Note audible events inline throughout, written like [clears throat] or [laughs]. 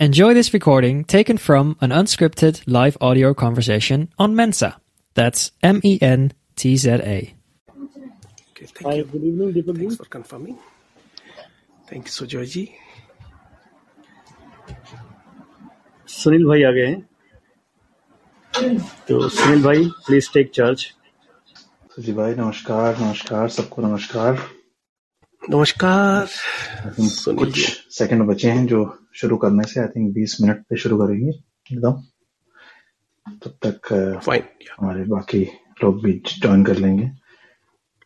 Enjoy this recording taken from an unscripted live audio conversation on Mensa. That's M E N T Z A. Okay, thank Hi, you. good evening, Deepak ji. Thanks for confirming. Thank you, Sujoy ji. Sunil भाई आ गए हैं तो सुनील भाई please take charge जी भाई नमस्कार नमस्कार सबको नमस्कार नमस्कार। कुछ सेकंड बचे हैं जो शुरू करने से आई थिंक 20 मिनट पे शुरू करेंगे एकदम। तब तक फाइन हमारे बाकी लोग भी ज्वाइन कर लेंगे।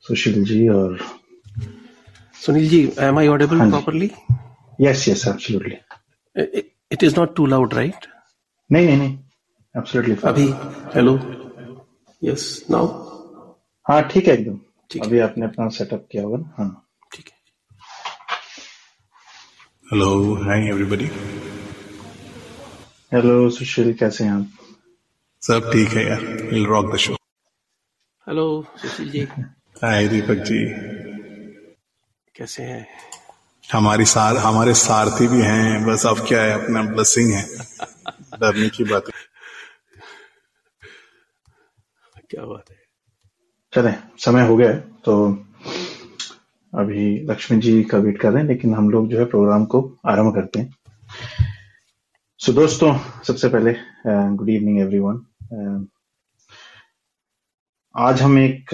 सुशील जी और Sunil ji am I audible properly yes yes absolutely it is not too loud right नहीं नहीं नहीं एब्सोल्युटली अभी हेलो यस नाउ हाँ ठीक है एकदम। अभी आपने अपना सेटअप किया होगा ना? है। Hello, hi everybody. Hello Sushil कैसे हैं आप? सब ठीक है यार will rock the show hello Sushil ji. Hi Deepak ji. कैसे हैं? हमारी सार हमारे सारथी भी हैं बस अब क्या है अपना ब्लेसिंग है. डरने की बात है। क्या बात है? चलें समय हो गया तो अभी लक्ष्मी जी का वेट कर रहे हैं लेकिन हम लोग जो है प्रोग्राम को आरंभ करते हैं। सो so, दोस्तों सबसे पहले गुड इवनिंग एवरीवन आज हम एक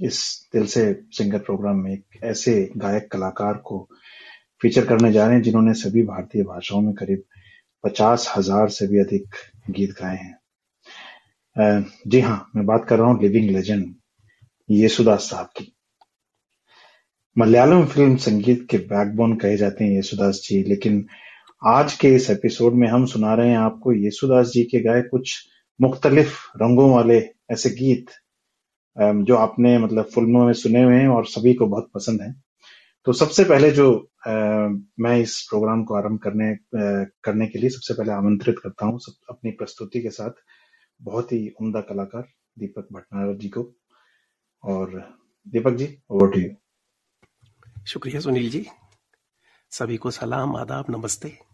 इस दिल से सिंगर प्रोग्राम में एक ऐसे गायक कलाकार को फीचर करने जा रहे हैं जिन्होंने सभी भारतीय भाषाओं में करीब पचास हज़ार से भी अधिक गीत गाए हैं। जी हाँ मैं बात कर रहा हूँ लिविंग लेजेंड येसुदास साहब की। मलयालम फ़िल्म संगीत के बैकबोन कहे जाते हैं येसुदास जी लेकिन आज के इस एपिसोड में हम सुना रहे हैं आपको येसुदास जी के गाए कुछ मुख्तलिफ़ रंगों वाले ऐसे गीत जो आपने मतलब फ़िल्मों में सुने हुए हैं और सभी को बहुत पसंद है। तो सबसे पहले जो अ, मैं इस प्रोग्राम को आरंभ करने अ, करने के लिए सबसे पहले आमंत्रित करता हूँ अपनी प्रस्तुति के साथ बहुत ही उम्दा कलाकार दीपक भटनागर जी को। और Deepak ji over to you शुक्रिया सुनील जी। सभी को सलाम आदाब नमस्ते।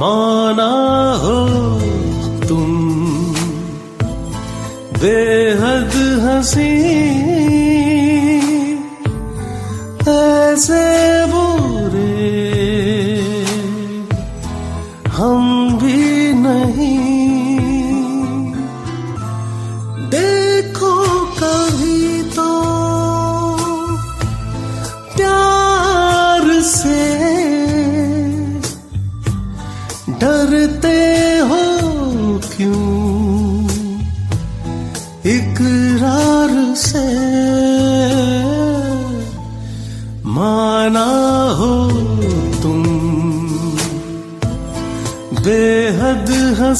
माना हो तुम। बेहद हँसी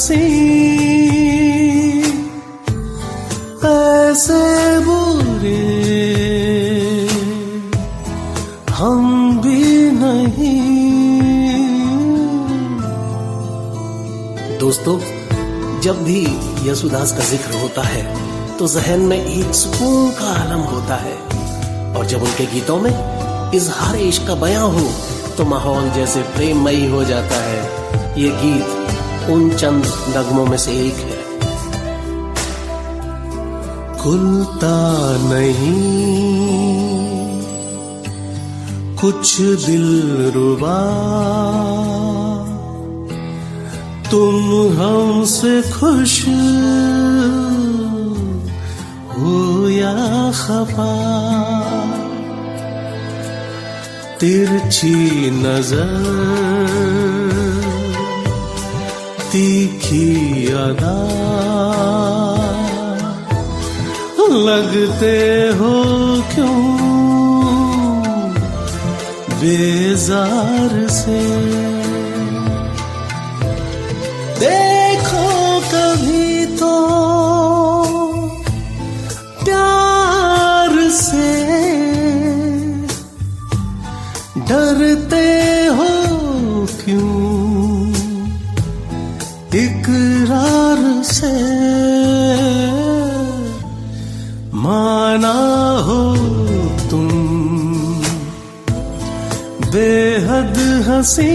हँसी, ऐसे हम भी नहीं। दोस्तों, जब भी यसुदास का ज़िक्र होता है तो जहन में एक सुकून का आलम होता है। और जब उनके गीतों में इजहार इश्क का बयां हो तो माहौल जैसे प्रेममयी हो जाता है। ये गीत उन चंद नगमों में से एक है। खुलता नहीं। कुछ दिल रुबा। तुम हमसे खुश हो या खफा। तिरछी नज़र। तीखी अदा। लगते हो क्यों? बेजार से। देखो कभी तो प्यार से। डरते बेहद हसी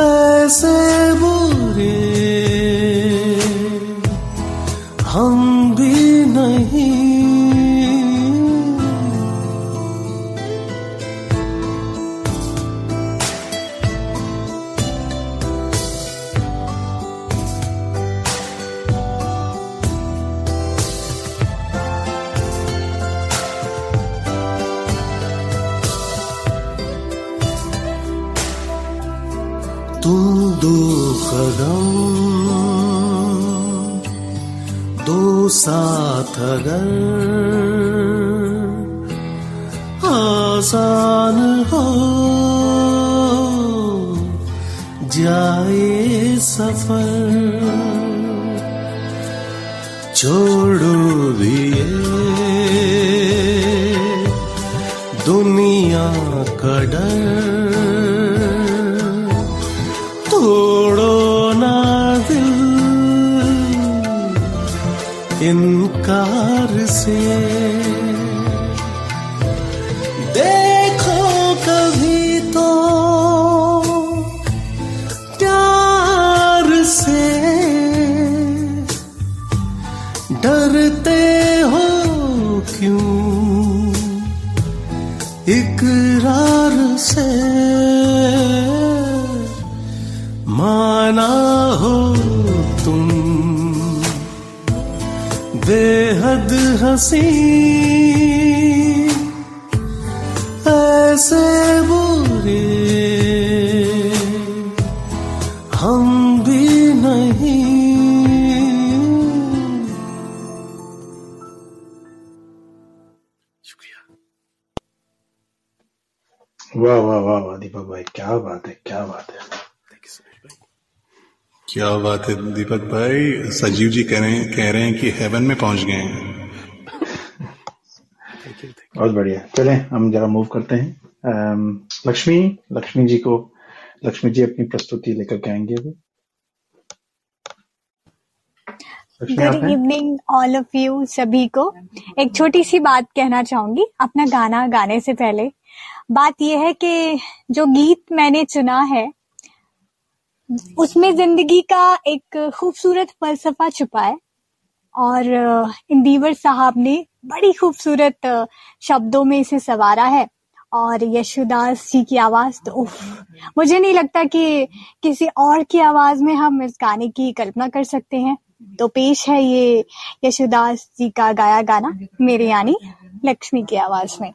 ऐसे बुरे जाए सफ़र। छोड़ो भी दुनिया का डर। तोड़ो ना दिल। इनकार से। बेहद हसी ऐसे बुरे हम भी नहीं। वाह वाह वाह वाह, दीपक भाई, क्या बात है क्या बात है दीपक भाई? सजीव जी कह रहे हैं कह रहे हैं कि हेवन में पहुँच गए हैं। बहुत बढ़िया। चले हम जरा मूव करते हैं। लक्ष्मी लक्ष्मी जी को लक्ष्मी जी अपनी प्रस्तुति लेकर के आएँगे अभी। Good evening all of you सभी को। एक छोटी सी बात कहना चाहूँगी अपना गाना गाने से पहले। बात यह है कि जो गीत मैंने चुना है उसमें ज़िंदगी का एक खूबसूरत फलसफा छुपा है। और इंदीवर साहब ने बड़ी खूबसूरत शब्दों में इसे सवारा है। और यशुदास जी की आवाज़ तो उफ, मुझे नहीं लगता कि किसी और की आवाज़ में हम इस गाने की कल्पना कर सकते हैं। तो पेश है ये यशुदास जी का गाया गाना, मेरे यानी लक्ष्मी की आवाज़ में।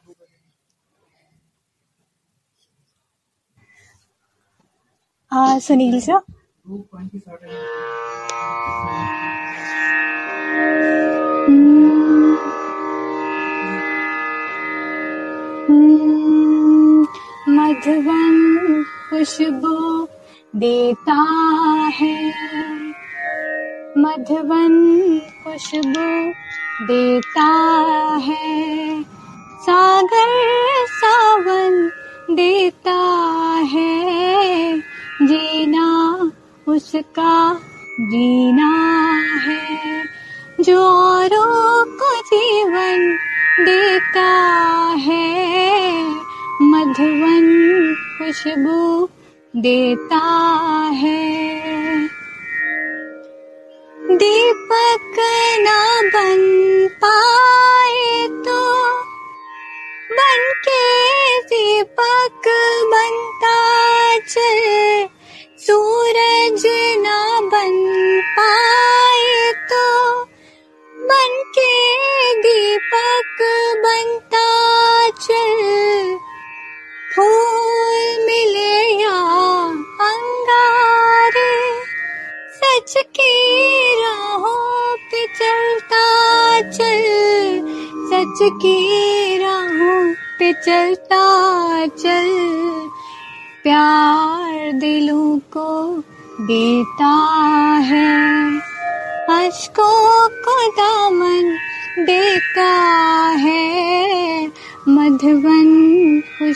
हाँ सुनील सर। हम्म, मधुवन खुशबू देता है। मधुबन खुशबू देता है। सागर सावन देता है। जीना उसका जीना है। जो औरों को जीवन देता है मधुवन खुशबू देता है। दीपक ना बन पाए तो बन के दीपक बनता चल। सूरज ना बन पाए।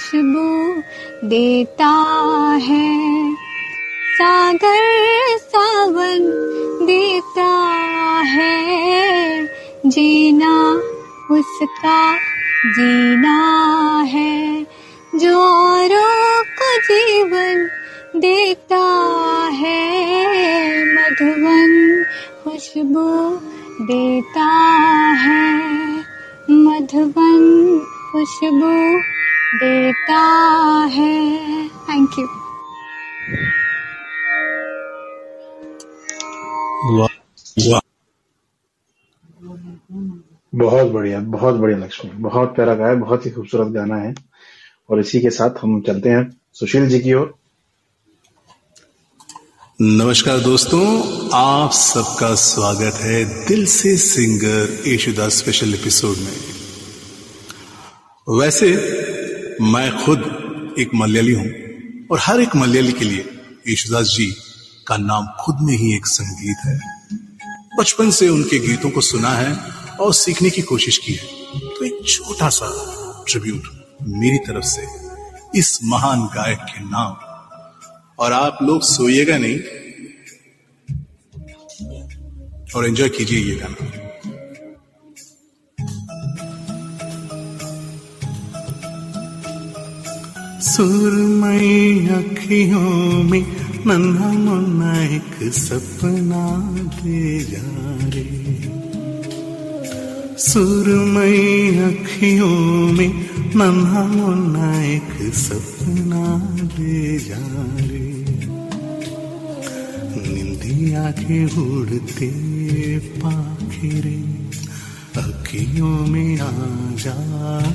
खुशबू देता है। सागर सावन देता है। जीना उसका जीना है। जो औरों को जीवन देता है। मधुबन खुशबू देता है। मधुबन खुशबू देता है। थैंक यू बहुत बढ़िया बहुत बढ़िया लक्ष्मी। बहुत प्यारा गाया बहुत ही खूबसूरत गाना है। और इसी के साथ हम चलते हैं सुशील जी की ओर। नमस्कार दोस्तों आप सबका स्वागत है दिल से सिंगर येशुदास स्पेशल एपिसोड में। वैसे मैं खुद एक मलयाली हूँ और हर एक मलयाली के लिए यशुदास जी का नाम खुद में ही एक संगीत है। बचपन से उनके गीतों को सुना है और सीखने की कोशिश की है। तो एक छोटा सा ट्रिब्यूट मेरी तरफ़ से इस महान गायक के नाम। और आप लोग सोइएगा नहीं और एंजॉय कीजिए ये गाना। सुरमई अखियों में नन्हा मुन्ना एक सपना दे जा रे सुरमई अखियों में नन्हा मुन्ना एक सपना दे जा रे निंदिया के उड़ते पाखिरे, अखियों में आ जा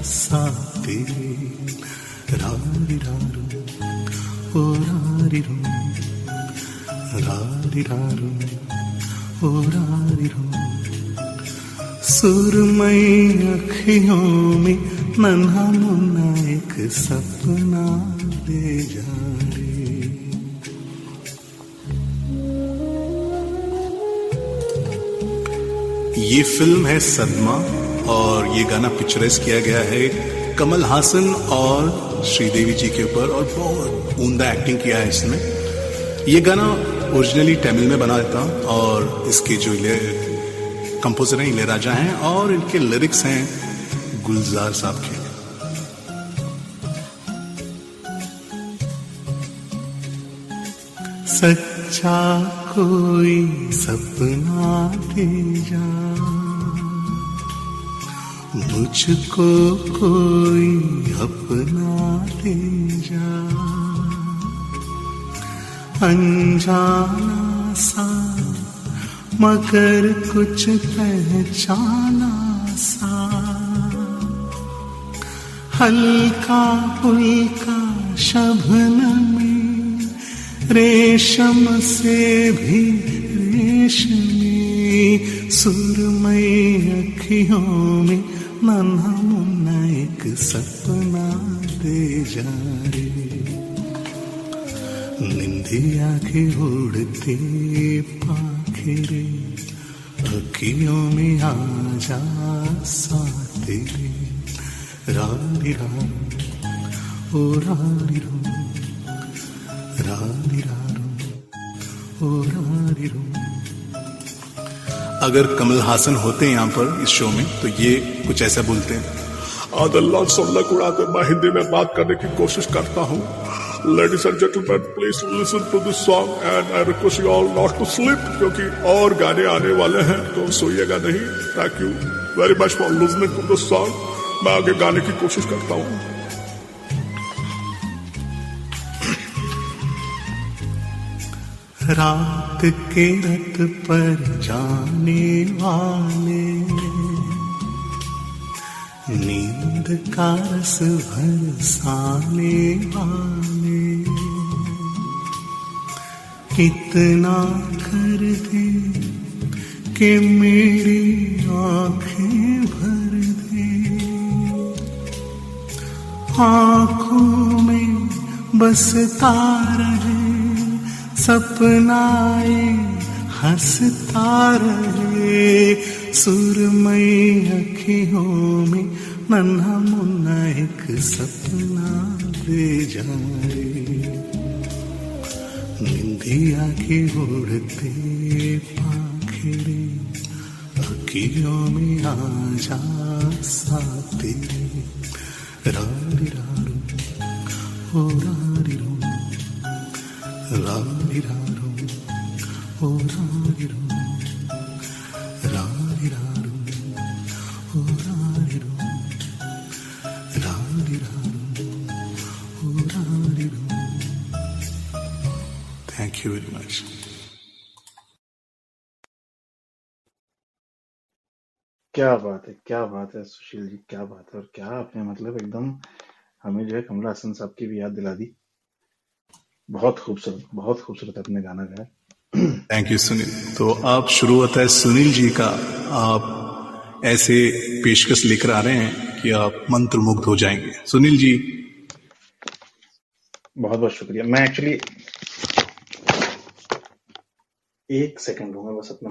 साथे। रारी रारू ओ रारी रू रारी ओ सुरमई अखियों में नन्हा मुन्ना एक सपना दे जा रे। ये फ़िल्म है सदमा और ये गाना पिक्चराइज किया गया है कमल हासन और श्रीदेवी जी के ऊपर और बहुत ऊंदा एक्टिंग किया है इसमें ये गाना ओरिजिनली तमिल में बना था और इसके जो कंपोजर हैं, इलेराजा हैं और इनके लिरिक्स हैं गुलजार साहब के। सच्चा कोई सपना दे जा। मुझको कोई अपना ले जा। अनजाना सा, मगर कुछ पहचाना सा। हल्का फुल्का शबनमी रेशम से भी रेशमी सुरमई अखियों में नन्हा मुन्ना एक सपना दे जा रे। निंदिया के उड़ते पाखिरे अखियों में आ जा साथे रा। ओ रारी रो रारी रारो ओ रारी रो अगर कमल हासन होते हैं यहाँ पर इस शो में तो ये कुछ ऐसा बोलते हैं। आदल्ला सल्ला उड़ाते मैं हिंदी में बात करने की कोशिश करता हूँ। Ladies and gentleman please listen to this song and I request you all not to sleep क्योंकि और गाने आने वाले हैं तो सोइएगा नहीं। Thank you very much for listening to this song मैं आगे गाने की कोशिश करता हूँ। रात के रथ पर जाने वाले। नींद का रस बरसाने वाले। इतना कर दे कि मेरी आँखें भर दे। आँखों में बसता रहे सपनाए हंसता रहे, सुरमई अखियों में नन्हा मुन्ना एक सपना दे जाए। निंदिया की उड़ते पाखिड़े अखियों में आ जा सा तेरे रारी रारू ओ रारी रो ओ रो क्या बात है, क्या बात है सुशील जी, क्या बात है और क्या आपने मतलब एकदम हमें जो है कमला हसन साहब की भी याद दिला दी। बहुत खूबसूरत बहुत खूबसूरत आपने गाना गाया। थैंक यू सुनील तो आप शुरू होता है सुनील जी का। आप ऐसे पेशकश लेकर आ रहे हैं कि आप मंत्र मुग्ध हो जाएँगे। सुनील जी। बहुत बहुत शुक्रिया। मैं एक्चुअली एक सेकंड लूँगा बस अपना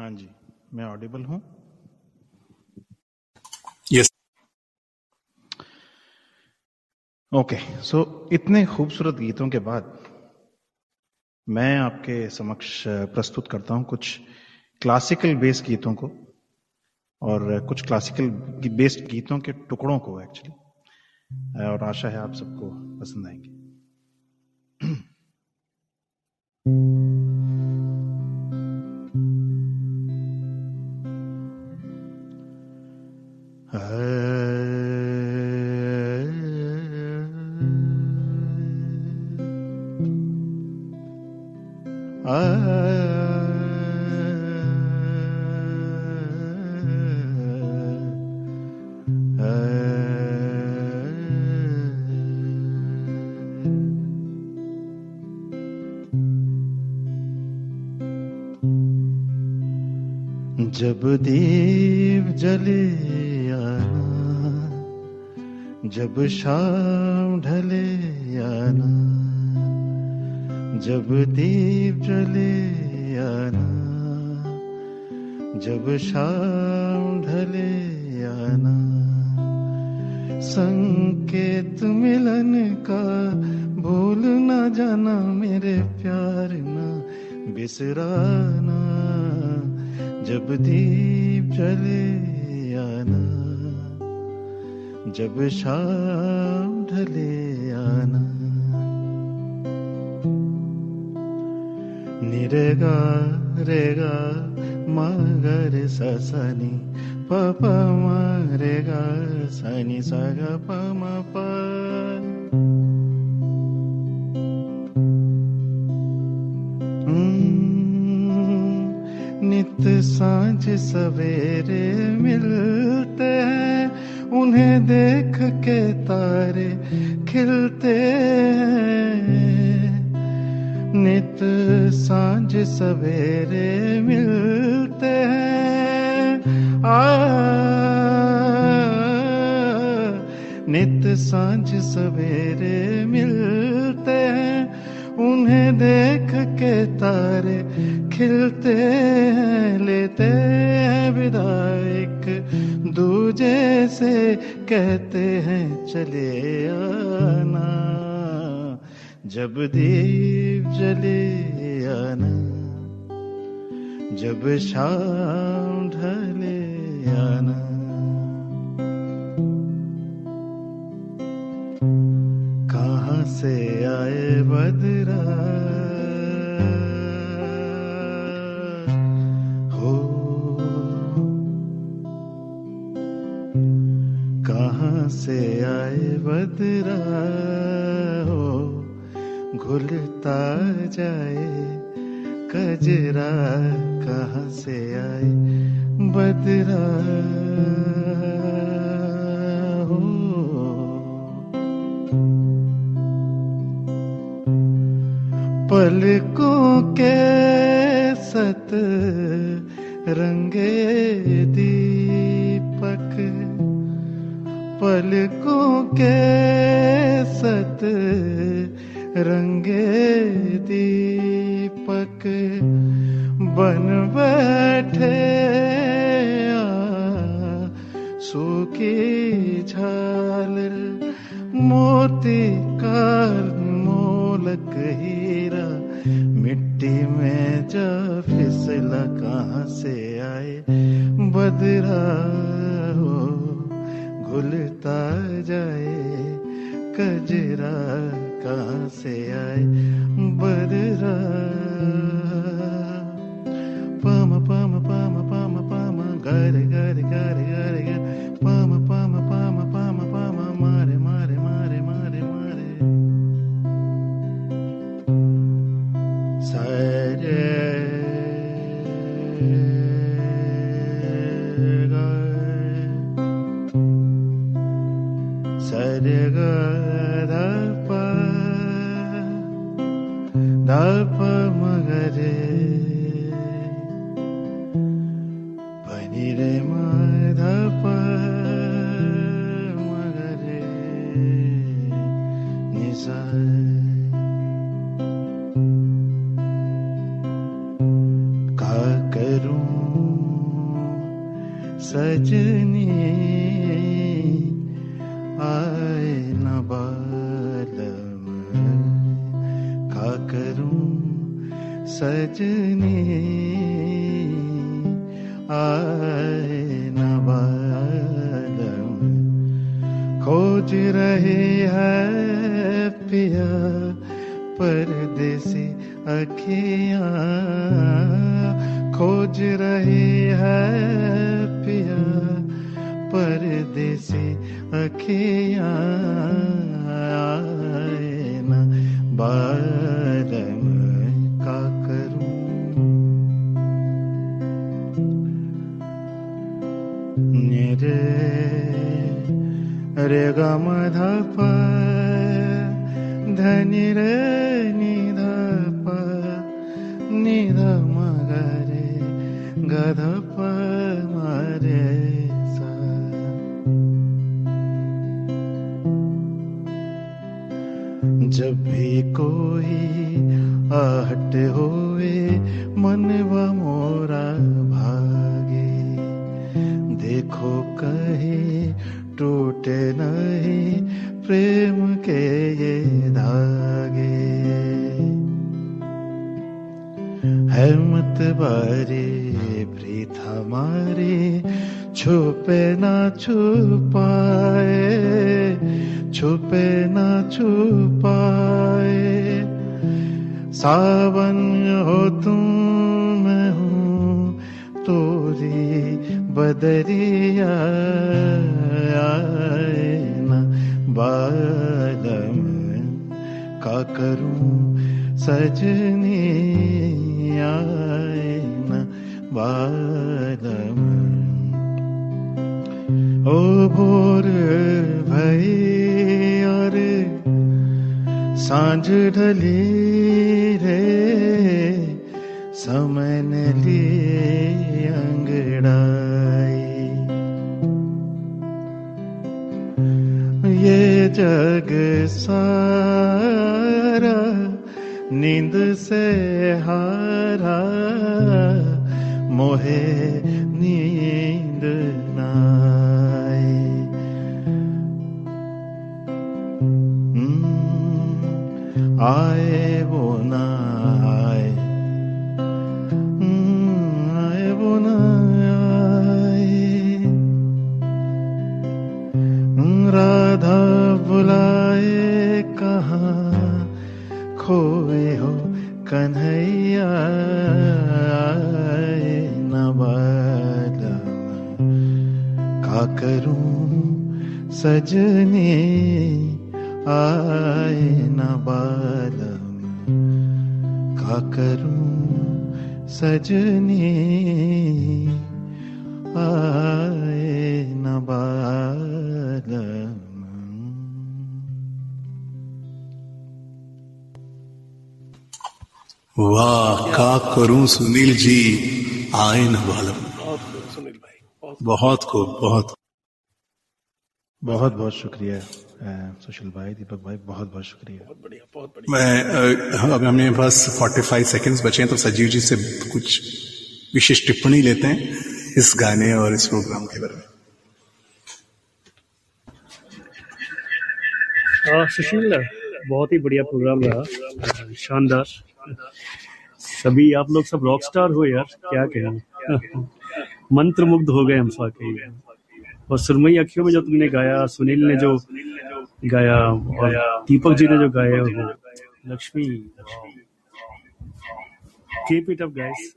हाँ जी मैं ऑडिबल हूँ? यस ओके सो इतने खूबसूरत गीतों के बाद मैं आपके समक्ष प्रस्तुत करता हूँ कुछ क्लासिकल बेस्ड गीतों को और कुछ क्लासिकल बेस्ड गीतों के टुकड़ों को एक्चुअली और आशा है आप सबको पसंद आएँगे। [clears throat] जब दीप जले आना जब शाम ढले आना जब दीप जले आना जब शाम ढले आना संकेत मिलन का, भूल न जाना मेरे प्यार ना बिसराना जब दीप जले आना जब शाम ढले आना। निरेगा, रेगा, मगर ससनी, पप मरेगा, सनी सग पम प। नित साँझ सवेरे मिलते उन्हें देख के तारे खिलते हैं। नित साँझ सवेरे मिलते हैं। आ, नित साँझ सवेरे मिलते हैं। उन्हें देख के तारे खिलते हैं, लेते हैं विदायक दूजे से कहते हैं, चले आना। जब दीप जले आना, जब शाम ढले आना। कहाँ से आए बदरा बदरा हो घुलता जाए कजरा कहाँ से आए बदरा सूखी झालर मोती का मोलक हीरा, मिट्टी में जा फिसला कहाँ से आए? बदरा हो, घुलता जाए, कजरा कहाँ से आए? बदरा अखियाँ खोज रही है पिया परदेसी अखियाँ न बालम का करूँ। निरे, रे ग म ध प धनि रे ध प रे सा। जब भी कोई आहट होए मनवा मोरा भागे। देखो कहे टूटे नहीं, प्रेम के ये धागे। है मत बारे हमारे छुपे ना छुपाए, छुपे ना छुपाए। सावन हो तुम मैं हूँ, तोरी बदरिया न। बादम का करूँ सजनी आए ओ भोर भई और साँझ ढली रे, समय ने अंगड़ाई। ये जग सारा नींद से हारा मोहे नींद नाई हम्म, आए वो ना आए हम्म, आए वो ना कन्हैया आए का करूँ सजनी आए न बालम का करूँ सजनी आए न वाह का करूँ सुनील जी? आए न बालम सुनील भाई बहुत खूब। बहुत बहुत बहुत शुक्रिया सुशील भाई दीपक भाई बहुत बहुत शुक्रिया। बहुत बढ़िया बहुत बढ़िया। मैं अब हमें पास 45 सेकंड्स बचे हैं तो सजीव जी से कुछ विशेष टिप्पणी लेते हैं इस गाने और इस प्रोग्राम के बारे में। सुशील बहुत ही बढ़िया प्रोग्राम रहा। शानदार। सभी आप लोग सब रॉक स्टार हो यार क्या कहें? [laughs] मंत्र मुग्ध हो गए हम वाकई और सुरमई अखियों में जो तुमने गाया सुनील ने जो गाया और दीपक जी ने जो गाया वो Lakshmi. Keep it up guys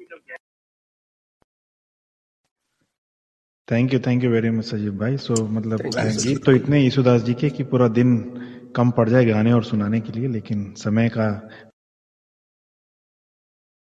thank you thank you very much Sajeev भाई सो मतलब गीत तो इतने यीशुदास जी के कि पूरा दिन कम पड़ जाए गाने और सुनाने के लिए लेकिन समय का